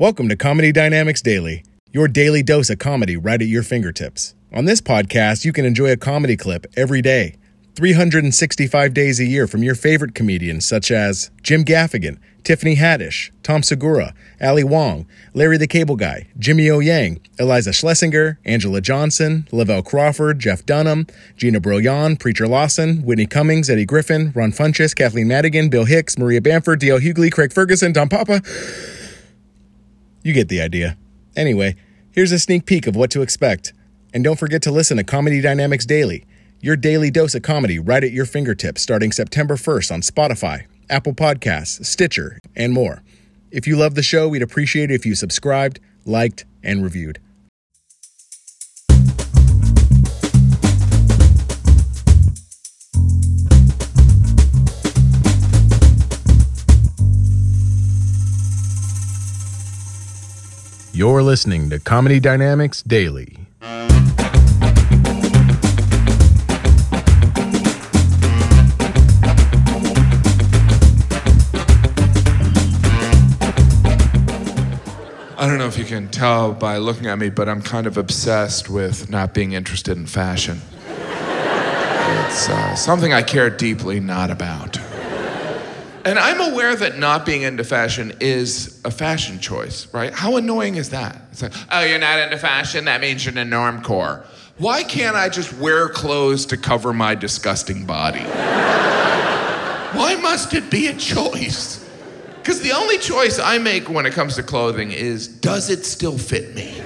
Welcome to Comedy Dynamics Daily, your daily dose of comedy right at your fingertips. On this podcast, you can enjoy a comedy clip every day, 365 days a year from your favorite comedians such as Jim Gaffigan, Tiffany Haddish, Tom Segura, Ali Wong, Larry the Cable Guy, Jimmy O Yang, Iliza Shlesinger, Anjelah Johnson, Lavelle Crawford, Jeff Dunham, Gina Brillon, Preacher Lawson, Whitney Cummings, Eddie Griffin, Ron Funches, Kathleen Madigan, Bill Hicks, Maria Bamford, D.L. Hughley, Craig Ferguson, Tom Papa. You get the idea. Anyway, here's a sneak peek of what to expect. And don't forget to listen to Comedy Dynamics Daily, your daily dose of comedy right at your fingertips starting September 1st on Spotify, Apple Podcasts, Stitcher, and more. If you love the show, we'd appreciate it if you subscribed, liked, and reviewed. You're listening to Comedy Dynamics Daily. I don't know if you can tell by looking at me, but I'm kind of obsessed with not being interested in fashion. It's uh, something I care deeply not about. And I'm aware that not being into fashion is a fashion choice, right? How annoying is that? It's like, oh, you're not into fashion? That means you're in the normcore. Why can't I just wear clothes to cover my disgusting body? Why must it be a choice? Because the only choice I make when it comes to clothing is does it still fit me?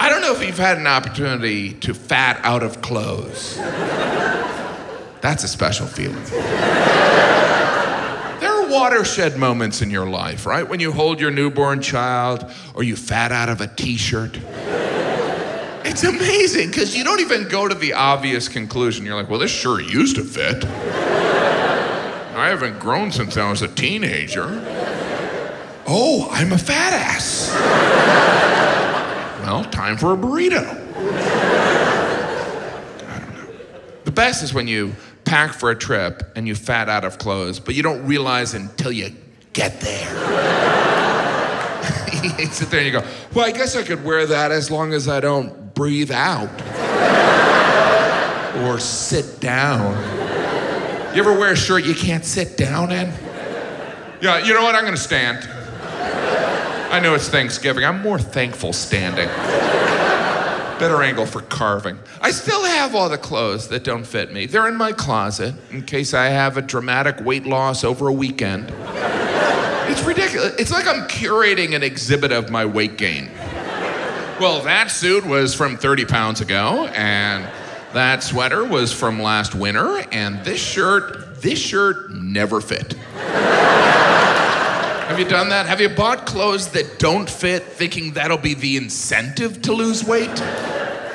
I don't know if you've had an opportunity to fat out of clothes. That's a special feeling. There are watershed moments in your life, right? When you hold your newborn child or you fat out of a t shirt. It's amazing because you don't even go to the obvious conclusion. You're like, well, this sure used to fit. I haven't grown since I was a teenager. Oh, I'm a fat ass. well, time for a burrito. I don't know. The best is when you pack for a trip and you fat out of clothes, but you don't realize until you get there. you sit there and you go, well, I guess I could wear that as long as I don't breathe out or sit down. You ever wear a shirt you can't sit down in? Yeah, you know what? I'm gonna stand. I know it's Thanksgiving. I'm more thankful standing. Better angle for carving. I still have all the clothes that don't fit me. They're in my closet in case I have a dramatic weight loss over a weekend. It's ridiculous. It's like I'm curating an exhibit of my weight gain. Well, that suit was from 30 pounds ago, and that sweater was from last winter, and this shirt, this shirt never fit. Have you done that? Have you bought clothes that don't fit thinking that'll be the incentive to lose weight?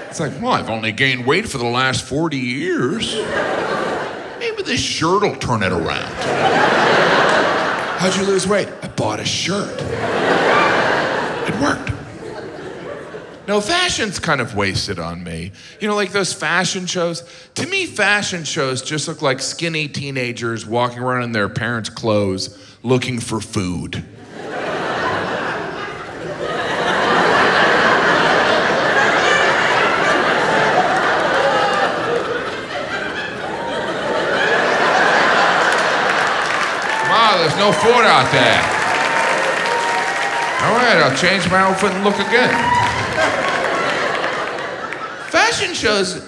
It's like, well, I've only gained weight for the last 40 years. Maybe this shirt will turn it around. How'd you lose weight? I bought a shirt. It worked. No, fashion's kind of wasted on me. You know, like those fashion shows. To me, fashion shows just look like skinny teenagers walking around in their parents' clothes looking for food. There's no food out there. All right, I'll change my outfit and look again. Fashion shows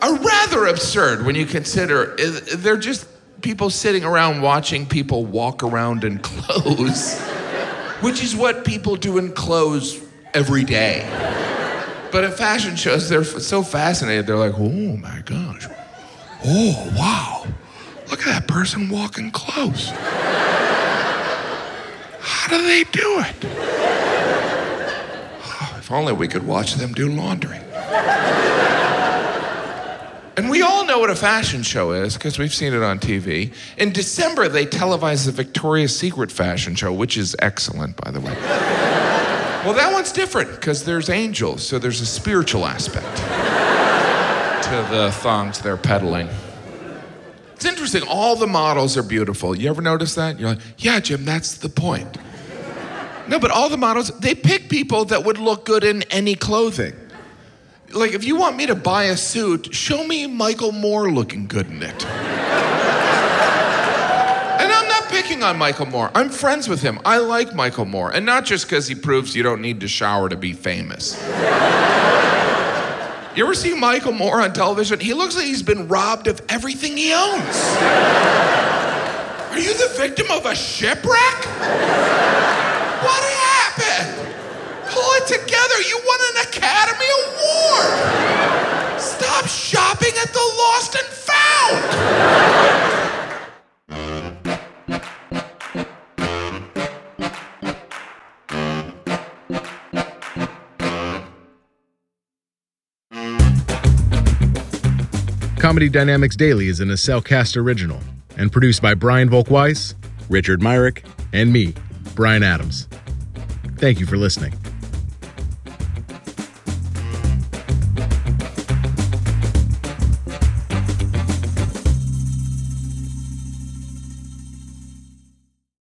are rather absurd when you consider eh, they're just people sitting around watching people walk around in clothes, which is what people do in clothes every day. But at fashion shows, they're so fascinated. They're like, oh my gosh. Oh, wow. Look at that person walking close. How do they do it? Oh, if only we could watch them do laundry. And we all know what a fashion show is because we've seen it on TV. In December, they televised the Victoria's Secret fashion show, which is excellent, by the way. well, that one's different because there's angels, so there's a spiritual aspect to the thongs they're peddling. It's interesting. All the models are beautiful. You ever notice that? You're like, yeah, Jim, that's the point. No, but all the models, they pick people that would look good in any clothing. Like, if you want me to buy a suit, show me Michael Moore looking good in it. and I'm not picking on Michael Moore. I'm friends with him. I like Michael Moore. And not just because he proves you don't need to shower to be famous. You ever see Michael Moore on television? He looks like he's been robbed of everything he owns. Are you the victim of a shipwreck? It together. You won an Academy Award. Stop shopping at the Lost and Found. Comedy Dynamics Daily is an Acelcast original and produced by Brian Volk-Weiss, Richard Myrick, and me, Brian Adams. Thank you for listening.